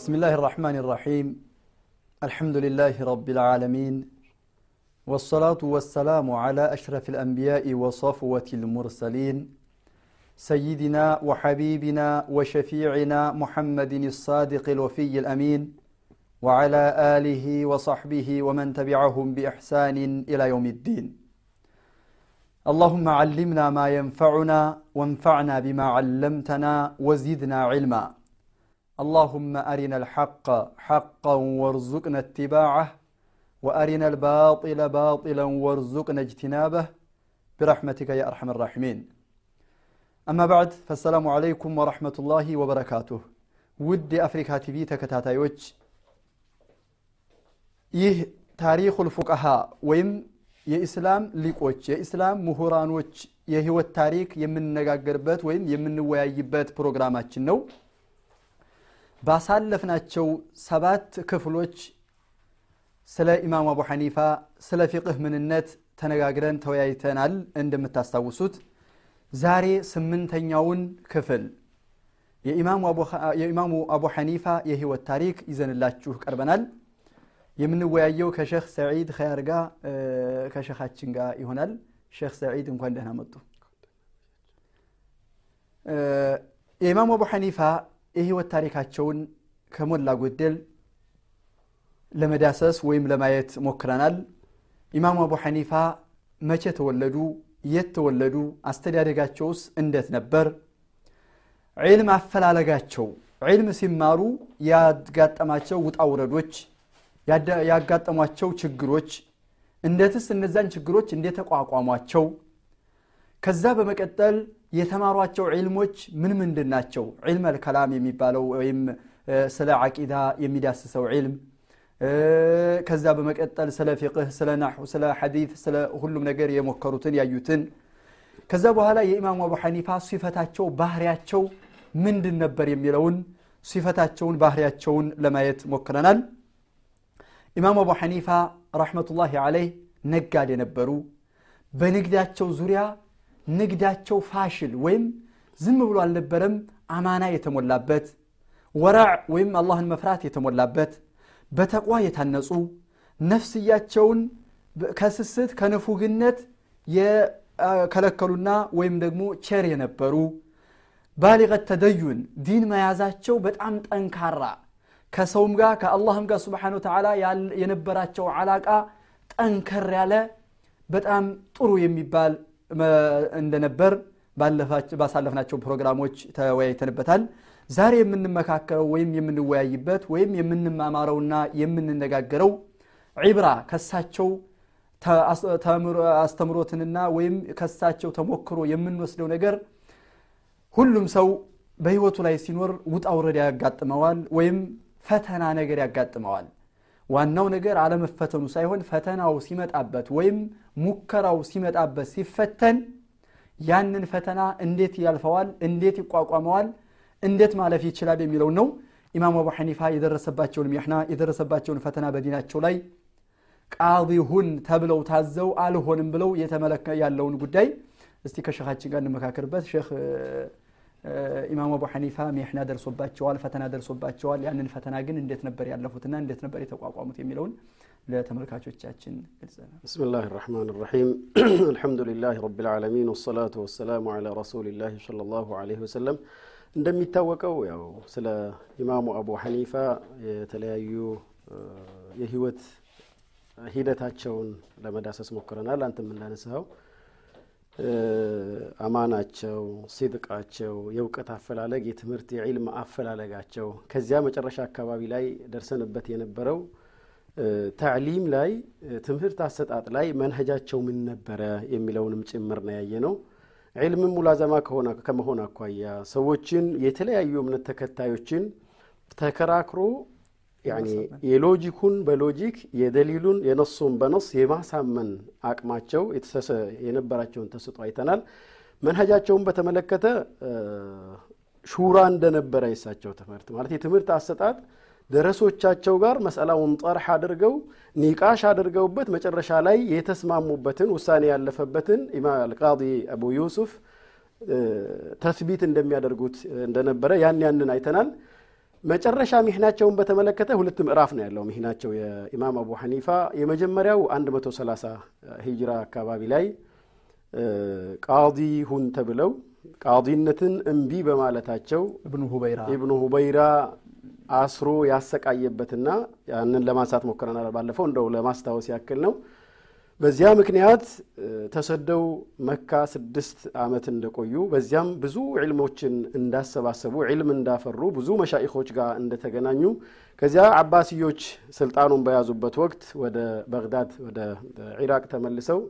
بسم الله الرحمن الرحيم الحمد لله رب العالمين والصلاة والسلام على أشرف الأنبياء وصفوة المرسلين سيدنا وحبيبنا وشفيعنا محمد الصادق الوفي الأمين وعلى آله وصحبه ومن تبعهم بإحسان إلى يوم الدين اللهم علمنا ما ينفعنا وانفعنا بما علمتنا وزدنا علما اللهم أرنا الحق حقا وارزقنا اتباعه وأرنا الباطل باطلا وارزقنا اجتنابه برحمتك يا أرحم الراحمين أما بعد فالسلام عليكم ورحمة الله وبركاته ود أفريكا تي في ተከታታዮች ይህ ታሪኩል ፉቀሃ ወይም የኢስላም ሊቆች የኢስላም ምሁራኖች የህይወት ታሪክ የምንነጋገርበት ወይም የምንወያይበት ፕሮግራማችን ነው ባሳለፍናቸው ሰባት ክፍሎች ስለ ኢማሙ አቡ ሐኒፋ ስለ ፊቅህ ምንነት ተነጋግረን ተወያይተናል እንደምታስታውሱት። ዛሬ ስምንተኛውን ክፍል የኢማሙ አቡ ሐኒፋ የህይወት ታሪክ ይዘንላችሁ ቀርበናል። የምንወያየው ከሼክ ሰዒድ ኸያር ጋር ከሼኻችን ጋር ይሆናል። ሼክ ሰዒድ እንኳን ደህና መጡ። የኢማሙ አቡ ሐኒፋ የህይወት ታሪካቸውን ከሞላ ጎደል ለመዳሰስ ወይም ለማየት ሞክረናል። ኢማሙ አቡ ሐኒፋ መቼ ተወለዱ? የት ተወለዱ? አስተዳደጋቸውስ እንዴት ነበር? ዒልም አፈላለጋቸው ዒልም ሲማሩ ያጋጠማቸው ውጣ ውረዶች ያጋጠሟቸው ችግሮች እንዴትስ እነዛን ችግሮች እንደተቋቋሟቸው ከዛ በመቀጠል የተማሯቸው ዒልሞች ምን ምንድን ናቸው? ዒልም አልከላም የሚባለው ወይም ስለ ዓቂዳ የሚዳስሰው ዒልም ከዛ በመቀጠል ስለ ፊቅህ ስለ ናሑ ስለ ሐዲት ስለ ሁሉም ነገር የሞከሩትን ያዩትን ከዛ በኋላ የኢማሙ አቡ ሐኒፋ ሲፈታቸው ባህሪያቸው ምንድን ነበር የሚለውን ሲፈታቸውን ባህሪያቸውን ለማየት ሞክረናል። ኢማሙ አቡ ሐኒፋ ረሕመቱላሂ አለይህ ነጋዴ ነበሩ። በንግዳቸው ዙሪያ ንግዳቸው ፋሽል ወይም ዝም ብሎ አልነበረም አማና የተሞላበት ወራዕ ወይም አላህን መፍራት የተሞላበት በተቋ የታነጹ ነፍስያቸውን ከስስት ከንፉግነት የከለከሉና ወይም ደግሞ ቸር የነበሩ ባሊቀት ተደዩን ዲን መያዛቸው በጣም ጠንካራ ከሰውም ጋር ከአላህም ጋር ስብሓን ወተዓላ የነበራቸው አላቃ ጠንከር ያለ በጣም ጥሩ የሚባል እንደነበር ባሳለፍናቸው ፕሮግራሞች ተወያይተንበታል። ዛሬ የምንመካከረው ወይም የምንወያይበት ወይም የምንማማረውና የምንነጋገረው ዒብራ ከሳቸው አስተምሮትንና ወይም ከሳቸው ተሞክሮ የምንወስደው ነገር ሁሉም ሰው በህይወቱ ላይ ሲኖር ውጣ ውረድ ያጋጥመዋል ወይም ፈተና ነገር ያጋጥመዋል ዋናው ነገር አለመፈተኑ ሳይሆን ፈተናው ሲመጣበት ወይም ሙከራው ሲመጣበት ሲፈተን ያንን ፈተና እንዴት ያልፈዋል? እንዴት ይቋቋመዋል? እንዴት ማለፍ ይችላል? የሚለው ነው ኢማሙ አቡ ሐኒፋ የደረሰባቸውን ሚሕና የደረሰባቸውን ፈተና በዲናቸው ላይ ቃዲ ሁን ተብለው ታዘው አልሆንም ብለው የተመለከ ያለውን ጉዳይ እስቲ ከሸኻችን ጋር እንመካከርበት። ሼክ ኢማም አቡ ሐኒፋ ሚሕና ደርሶባቸዋል፣ ፈተና ደርሶባቸዋል። ያንን ፈተና ግን እንዴት ነበር ያለፉትና እንዴት ነበር የተቋቋሙት የሚለውን ለተመልካቾቻችን ግልጽ ነው። ብስሚላህ ራሕማን ራሒም አልሐምዱሊላህ ረቢልዓለሚን ወሰላቱ ወሰላሙ ዐላ ረሱሊላህ ሰለላሁ ዐለይሂ ወሰለም። እንደሚታወቀው ያው ስለ ኢማሙ አቡ ሐኒፋ የተለያዩ የህይወት ሂደታቸውን ለመዳሰስ ሞክረናል። አንተም እንዳነሳኸው አማናቸው ሲድቃቸው የእውቀት አፈላለግ የትምህርት የዒልም አፈላለጋቸው ከዚያ መጨረሻ አካባቢ ላይ ደርሰንበት የነበረው ታዕሊም ላይ ትምህርት አሰጣጥ ላይ መንሀጃቸው ምን ነበረ የሚለውንም ጭምር ነው ያየ ነው ዒልምን ሙላዘማ ከመሆን አኳያ ሰዎችን የተለያዩ እምነት ተከታዮችን ተከራክሮ የሎጂኩን በሎጂክ የደሊሉን የነሱን በነስ የማሳመን አቅማቸው የነበራቸውን ተስጦ አይተናል። መንሀጃቸውን በተመለከተ ሹራ እንደነበረ የሳቸው ትምህርት ማለት የትምህርት አሰጣጥ ደረሶቻቸው ጋር መስአላውን ጠርሕ አድርገው ኒቃሽ አድርገውበት መጨረሻ ላይ የተስማሙበትን ውሳኔ ያለፈበትን አልቃዲ አቡ ዩሱፍ ተስቢት እንደሚያደርጉት እንደነበረ ያን ያንን አይተናል መጨረሻ ሚህናቸውን በተመለከተ ሁለት ምዕራፍ ነው ያለው። ሚህናቸው የኢማም አቡ ሐኒፋ የመጀመሪያው 130 ሂጅራ አካባቢ ላይ ቃዲ ሁን ተብለው ቃዲነትን እምቢ በማለታቸው ኢብኑ ሁበይራ አስሮ ያሰቃየበትና ያንን ለማንሳት ሞክረናል። ባለፈው እንደው ለማስታወስ ያክል ነው በዚያ ምክንያት ተሰደው መካ ስድስት ዓመት እንደቆዩ በዚያም ብዙ ዕልሞችን እንዳሰባሰቡ ዕልም እንዳፈሩ ብዙ መሻኢኾች ጋር እንደተገናኙ ከዚያ አባስዮች ስልጣኑን በያዙበት ወቅት ወደ በግዳድ ወደ ኢራቅ ተመልሰው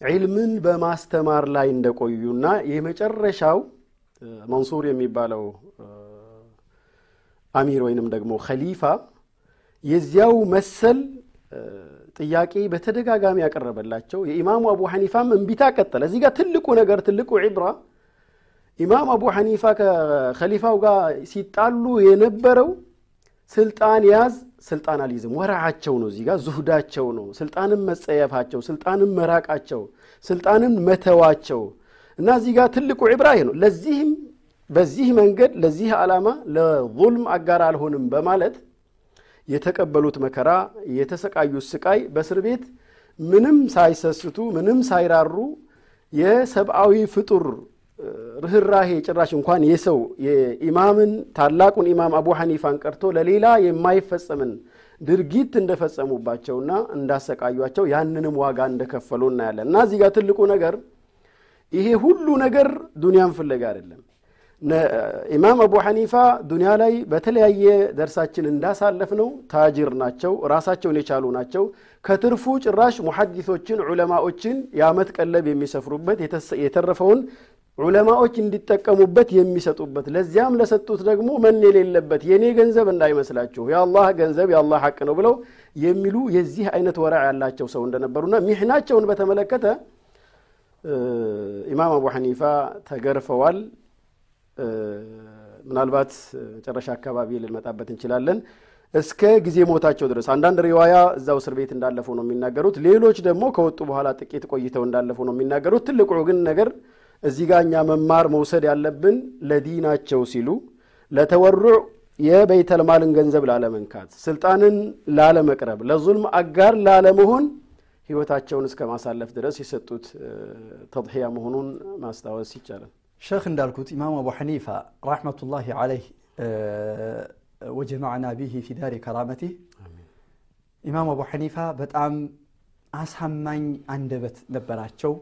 ዒልምን በማስተማር ላይ እንደቆዩና የመጨረሻው መንሱር የሚባለው አሚር ወይንም ደግሞ ኸሊፋ የዚያው መሰል ጥያቄ በተደጋጋሚ ያቀረበላቸው የኢማሙ አቡ ሐኒፋም እምቢታ ቀጠለ። እዚህ ጋር ትልቁ ነገር ትልቁ ዒብራ ኢማም አቡ ሐኒፋ ከኸሊፋው ጋር ሲጣሉ የነበረው ስልጣን ያዝ ስልጣን አልይዝም ወራዓቸው ነው። እዚህ ጋር ነው። ስልጣንን መጸየፋቸው፣ ስልጣንን መራቃቸው፣ ስልጣንን መተዋቸው እና እዚህ ጋር ትልቁ ዒብራ ይሄ ነው። ለዚህም በዚህ መንገድ ለዚህ ዓላማ ለዙልም አጋር አልሆንም በማለት የተቀበሉት መከራ የተሰቃዩት ስቃይ በእስር ቤት ምንም ሳይሰስቱ ምንም ሳይራሩ የሰብአዊ ፍጡር ርኅራሄ ጭራሽ እንኳን የሰው የኢማምን ታላቁን ኢማም አቡ ሐኒፋን ቀርቶ ለሌላ የማይፈጸምን ድርጊት እንደፈጸሙባቸውና እንዳሰቃዩቸው ያንንም ዋጋ እንደከፈሉ እናያለን። እና እዚህ ጋር ትልቁ ነገር ይሄ ሁሉ ነገር ዱንያን ፍለጋ አይደለም። ኢማም አቡ ሐኒፋ ዱንያ ላይ በተለያየ ደርሳችን እንዳሳለፍ ነው ታጅር ናቸው። ራሳቸውን የቻሉ ናቸው። ከትርፉ ጭራሽ ሙሐዲሶችን ዑለማዎችን የአመት ቀለብ የሚሰፍሩበት የተረፈውን ዑለማዎች እንዲጠቀሙበት የሚሰጡበት ለዚያም ለሰጡት ደግሞ መን የሌለበት የእኔ ገንዘብ እንዳይመስላችሁ የአላህ ገንዘብ የአላህ ሐቅ ነው ብለው የሚሉ የዚህ አይነት ወራ ያላቸው ሰው እንደነበሩና ሚህናቸውን በተመለከተ ኢማም አቡ ሐኒፋ ተገርፈዋል። ምናልባት መጨረሻ አካባቢ ልንመጣበት እንችላለን። እስከ ጊዜ ሞታቸው ድረስ አንዳንድ ሪዋያ እዛው እስር ቤት እንዳለፉ ነው የሚናገሩት። ሌሎች ደግሞ ከወጡ በኋላ ጥቂት ቆይተው እንዳለፉ ነው የሚናገሩት። ትልቁ ግን ነገር እዚህ ጋር እኛ መማር መውሰድ ያለብን ለዲናቸው ሲሉ ለተወሩዕ የበይተልማልን ገንዘብ ላለመንካት፣ ስልጣንን ላለመቅረብ፣ ለዙልም አጋር ላለመሆን ህይወታቸውን እስከ ማሳለፍ ድረስ የሰጡት ተድሕያ መሆኑን ማስታወስ ይቻላል። ሸክ እንዳልኩት ኢማም አቡ ሐኒፋ ረሕመቱላሂ ዓለይህ ወጀማዕና ቢሂ ፊ ዳሪ ከራመቲህ ኢማም አቡ ሐኒፋ በጣም አሳማኝ አንደበት ነበራቸው።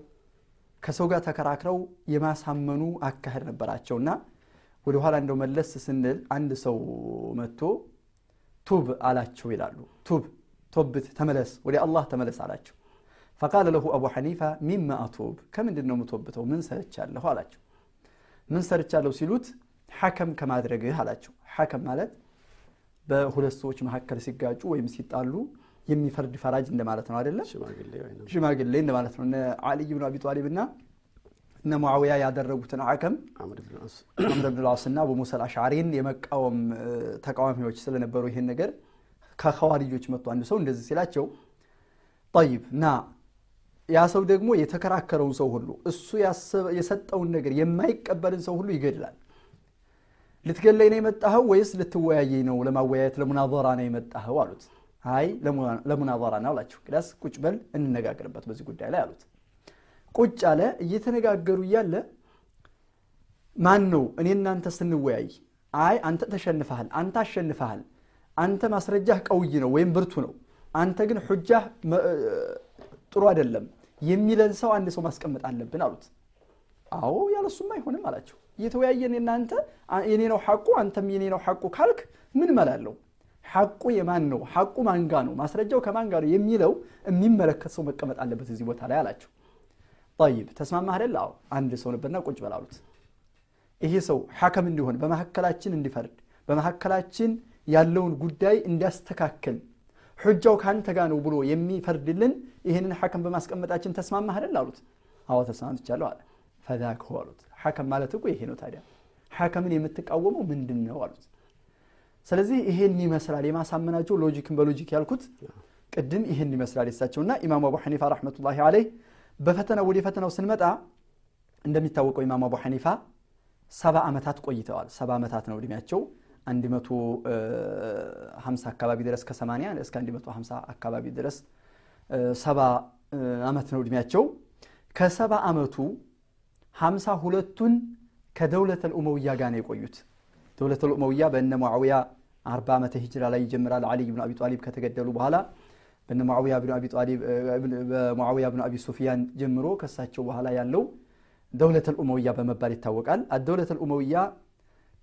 ከሰው ጋር ተከራክረው የማሳመኑ አካሄድ ነበራቸውና ወደ ኋላ እንደው መለስ ስንል አንድ ሰው መጥቶ تب አላቸው ይላሉ። تب ቶብት ተመለስ፣ ወደ አላህ ተመለስ አላቸው። فقال له أبو حنيفة مما أتوب፣ ከምንድን ነው የምቶብተው? ምን ሰርቻለሁ አላቸው። ምን ሰርቻለሁ ሲሉት حكم ከማድረግህ አላቸው። حكم ማለት በሁለት ሰዎች መካከል ሲጋጩ ወይም ሲጣሉ የሚፈርድ ፈራጅ እንደማለት ነው አይደለም? ሽማግሌ እንደማለት ነው። እነ አልይ ብን አቢ ጣሊብ እና እነ ሙዓዊያ ያደረጉትን حكم አምር ብን ልዓስ እና አቡ ሙሳ አልአሽዓሪን የመቃወም ተቃዋሚዎች ስለነበሩ ይሄን ነገር ከኸዋሪጆች መጥቶ አንድ ሰው እንደዚህ ሲላቸው ጠይብ ና ያ ሰው ደግሞ የተከራከረውን ሰው ሁሉ እሱ የሰጠውን ነገር የማይቀበልን ሰው ሁሉ ይገድላል። ልትገለኝ ነው የመጣኸው ወይስ ልትወያየኝ ነው? ለማወያየት ለሙናዘራ ነው የመጣኸው አሉት። አይ ለሙናዘራ ነው አላቸው። እንግዲያስ ቁጭ በል እንነጋገርበት በዚህ ጉዳይ ላይ አሉት። ቁጭ አለ። እየተነጋገሩ እያለ ማን ነው እኔ እናንተ ስንወያይ፣ አይ አንተ ተሸንፈሃል፣ አንተ አሸንፈሃል፣ አንተ ማስረጃህ ቀውይ ነው ወይም ብርቱ ነው፣ አንተ ግን ሑጃህ ጥሩ አይደለም የሚለን ሰው አንድ ሰው ማስቀመጥ አለብን አሉት። አዎ ያለሱም አይሆንም አላቸው። እየተወያየን እናንተ የኔ ነው ሐቁ አንተም የኔ ነው ሐቁ ካልክ ምን መላለው? ሐቁ የማን ነው? ሐቁ ማንጋ ነው? ማስረጃው ከማንጋ ነው የሚለው የሚመለከት ሰው መቀመጥ አለበት እዚህ ቦታ ላይ አላቸው። ጠይብ ተስማማህ አይደል? አዎ። አንድ ሰው ነበርና ቁጭ በል አሉት። ይሄ ሰው ሐከም እንዲሆን በመካከላችን እንዲፈርድ በመካከላችን ያለውን ጉዳይ እንዲያስተካክል ሑጃው ከአንተ ጋር ነው ብሎ የሚፈርድልን ይህንን ሐከም በማስቀመጣችን ተስማማህ አይደል አሉት። አዎ ተስማምቻለሁ አለ። ፈዛክ አሉት። ሐከም ማለት እኮ ይሄ ነው። ታዲያ ሐከምን የምትቃወመው ምንድን ነው አሉት። ስለዚህ ይሄን ይመስላል የማሳመናቸው ሎጂክን በሎጂክ ያልኩት ቅድም ይሄን ይመስላል የሳቸውና ኢማሙ አቡ ሐኒፋ ረሕመቱላሂ አለይህ በፈተናው ወደ ፈተናው ስንመጣ እንደሚታወቀው ኢማሙ አቡ ሐኒፋ ሰባ ዓመታት ቆይተዋል። ሰባ ዓመታት ነው እድሜያቸው። 150 አካባቢ ድረስ ከ80 እስከ 150 አካባቢ ድረስ ሰባ ዓመት ነው እድሜያቸው። ከሰባ ዓመቱ 52ቱን ከደውለተል ኡመውያ ጋር ነው የቆዩት። ደውለተል ኡመውያ በእነ ሙዓዊያ 40 ዓመተ ሂጅራ ላይ ይጀምራል። አልይ ብን አቢ ጣሊብ ከተገደሉ በኋላ በነ ሙዓዊያ ብን አቢ ጣሊብ በሙዓዊያ ብን አቢ ሱፊያን ጀምሮ ከሳቸው በኋላ ያለው ደውለተል ኡመውያ በመባል ይታወቃል። አደውለተል ኡመውያ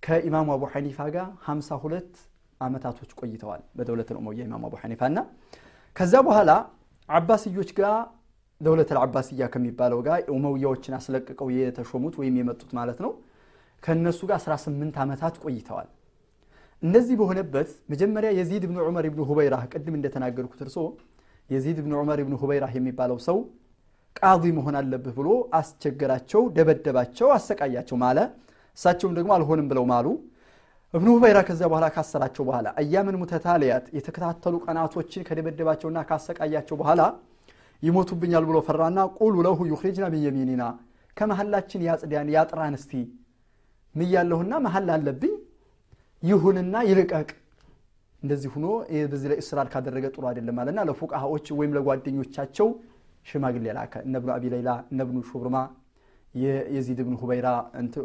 ከኢማሙ አቡ ሐኒፋ ጋር 52 ዓመታቶች ቆይተዋል። በደውለተል ኡመውያ ኢማሙ አቡ ሐኒፋ እና ከዛ በኋላ አባስዮች ጋር ደውለተል አባስያ ከሚባለው ጋር ኡመውያዎችን አስለቅቀው የተሾሙት ወይም የመጡት ማለት ነው። ከእነሱ ጋር 18 ዓመታት ቆይተዋል። እነዚህ በሆነበት መጀመሪያ የዚድ ብን ዑመር ብን ሁበይራህ ቅድም እንደተናገርኩት እርሶ የዚድ ብን ዑመር ብን ሁበይራህ የሚባለው ሰው ቃዲ መሆን አለብህ ብሎ አስቸገራቸው፣ ደበደባቸው፣ አሰቃያቸው ማለ። እሳቸውም ደግሞ አልሆንም ብለው ማሉ። እብኑ ሁበይራ ከዚያ በኋላ ካሰራቸው በኋላ አያምን ሙተታሊያት የተከታተሉ ቀናቶችን ከደበደባቸውና ካሰቃያቸው በኋላ ይሞቱብኛል ብሎ ፈራና ቁሉ ለሁ ዩኽሪጅና ሚን የሚኒና ከመሐላችን ያጽዳን ያጥራን እስቲ ምያለሁና መሐል አለብኝ ይሁንና ይልቀቅ። እንደዚህ ሁኖ በዚህ ላይ እስራር ካደረገ ጥሩ አይደለም አለና ለፉቃሃዎች ወይም ለጓደኞቻቸው ሽማግሌ ላከ። እነ አቢ ሌይላ እነ ብኑ የዚድ ብን ሁበይራ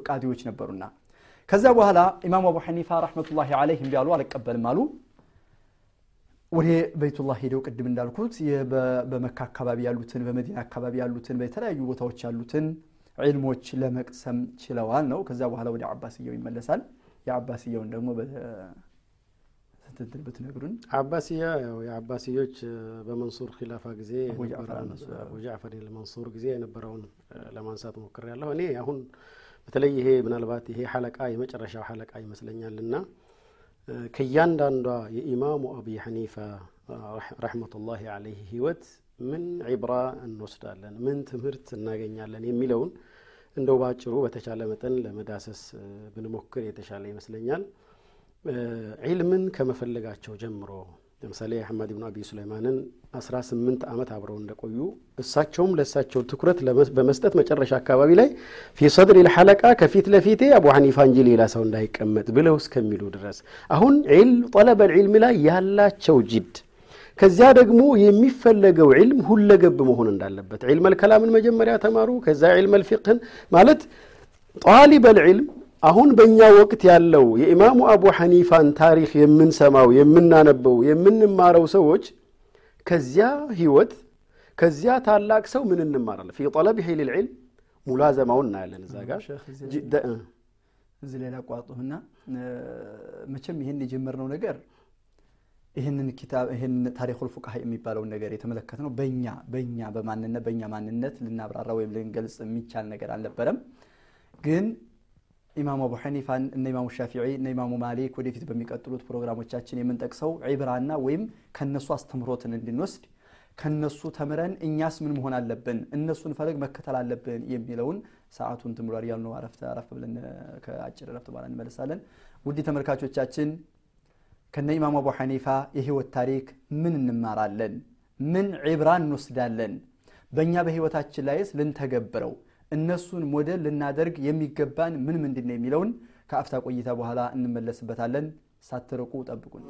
ቃዲዎች ነበሩና ከዚያ በኋላ ኢማሙ አቡ ሐኒፋ ረሕመቱላሂ ዓለይሂም ቢያሉ አልቀበልም አሉ። ወደ በይቱላህ ሄደው ቅድም እንዳልኩት በመካ አካባቢ ያሉትን በመዲና አካባቢ ያሉትን በተለያዩ ቦታዎች ያሉትን ዒልሞች ለመቅሰም ችለዋል ነው። ከዚያ በኋላ ወደ አባስያው ይመለሳል። የአባስያውን ደግሞ ስትትል ብትነግሩን። አባስያ ያው የአባስዮች በመንሱር ኪላፋ ጊዜ አቡ ጃዕፈር የነበረውን አቡ ጃዕፈር መንሱር ጊዜ የነበረውን ለማንሳት ሞክሬያለሁ። እኔ አሁን በተለይ ይሄ ምናልባት ይሄ ሐለቃ የመጨረሻው ሐለቃ ይመስለኛልና ከእያንዳንዷ የኢማሙ አቢ ሐኒፋ ረሕመቱላሂ ዓለይህ ህይወት ምን ዒብራ እንወስዳለን፣ ምን ትምህርት እናገኛለን የሚለውን እንደው ባጭሩ በተቻለ መጠን ለመዳሰስ ብንሞክር የተሻለ ይመስለኛል። ዒልምን ከመፈለጋቸው ጀምሮ ለምሳሌ አሕመድ ብኑ አቢ ሱለይማንን አስራ ስምንት ዓመት አብረው እንደቆዩ እሳቸውም ለእሳቸው ትኩረት በመስጠት መጨረሻ አካባቢ ላይ ፊ ሰድሪ ልሐለቃ ከፊት ለፊቴ አቡ ሐኒፋ እንጂ ሌላ ሰው እንዳይቀመጥ ብለው እስከሚሉ ድረስ አሁን ጠለበል ዒልም ላይ ያላቸው ጅድ ከዚያ ደግሞ የሚፈለገው ዒልም ሁለገብ መሆን እንዳለበት ዒልመል ከላምን መጀመሪያ ተማሩ። ከዛ ዒልመል ፊቅህን ማለት ጣሊበል ዒልም አሁን በእኛ ወቅት ያለው የኢማሙ አቡ ሐኒፋን ታሪክ የምንሰማው የምናነበው የምንማረው ሰዎች ከዚያ ህይወት ከዚያ ታላቅ ሰው ምን እንማራለን? ፊ ጠለብ ሒል ልዕልም ሙላዘማውን እናያለን። እዛ ጋር እዚህ ሌላ ቋጡህና መቼም ይህን የጀመርነው ነገር ይህንን ኪታብ ይህን ታሪኩል ፉቃሃ የሚባለውን ነገር የተመለከት ነው። በእኛ በእኛ በማንነት በእኛ ማንነት ልናብራራ ወይም ልንገልጽ የሚቻል ነገር አልነበረም። ግን ኢማሙ አቡ ሐኒፋን እነ ኢማሙ ሻፊዒ እነ ኢማሙ ማሊክ ወደፊት በሚቀጥሉት ፕሮግራሞቻችን የምንጠቅሰው ዒብራና ወይም ከነሱ አስተምሮትን እንድንወስድ ከነሱ ተምረን እኛስ ምን መሆን አለብን፣ እነሱን ፈለግ መከተል አለብን የሚለውን ሰዓቱን ብሏል ያልነው አረፍተ አረፍ ብለን ከአጭር ረፍት በኋላ እንመለሳለን። ውድ ተመልካቾቻችን ከነ ኢማሙ አቡ ሐኒፋ የህይወት ታሪክ ምን እንማራለን? ምን عبرة እንወስዳለን? በእኛ በህይወታችን ላይስ ልንተገብረው እነሱን ሞዴል ልናደርግ የሚገባን ምን ምንድን ነው የሚለውን ከአፍታ ቆይታ በኋላ እንመለስበታለን። ሳትርቁ ጠብቁን።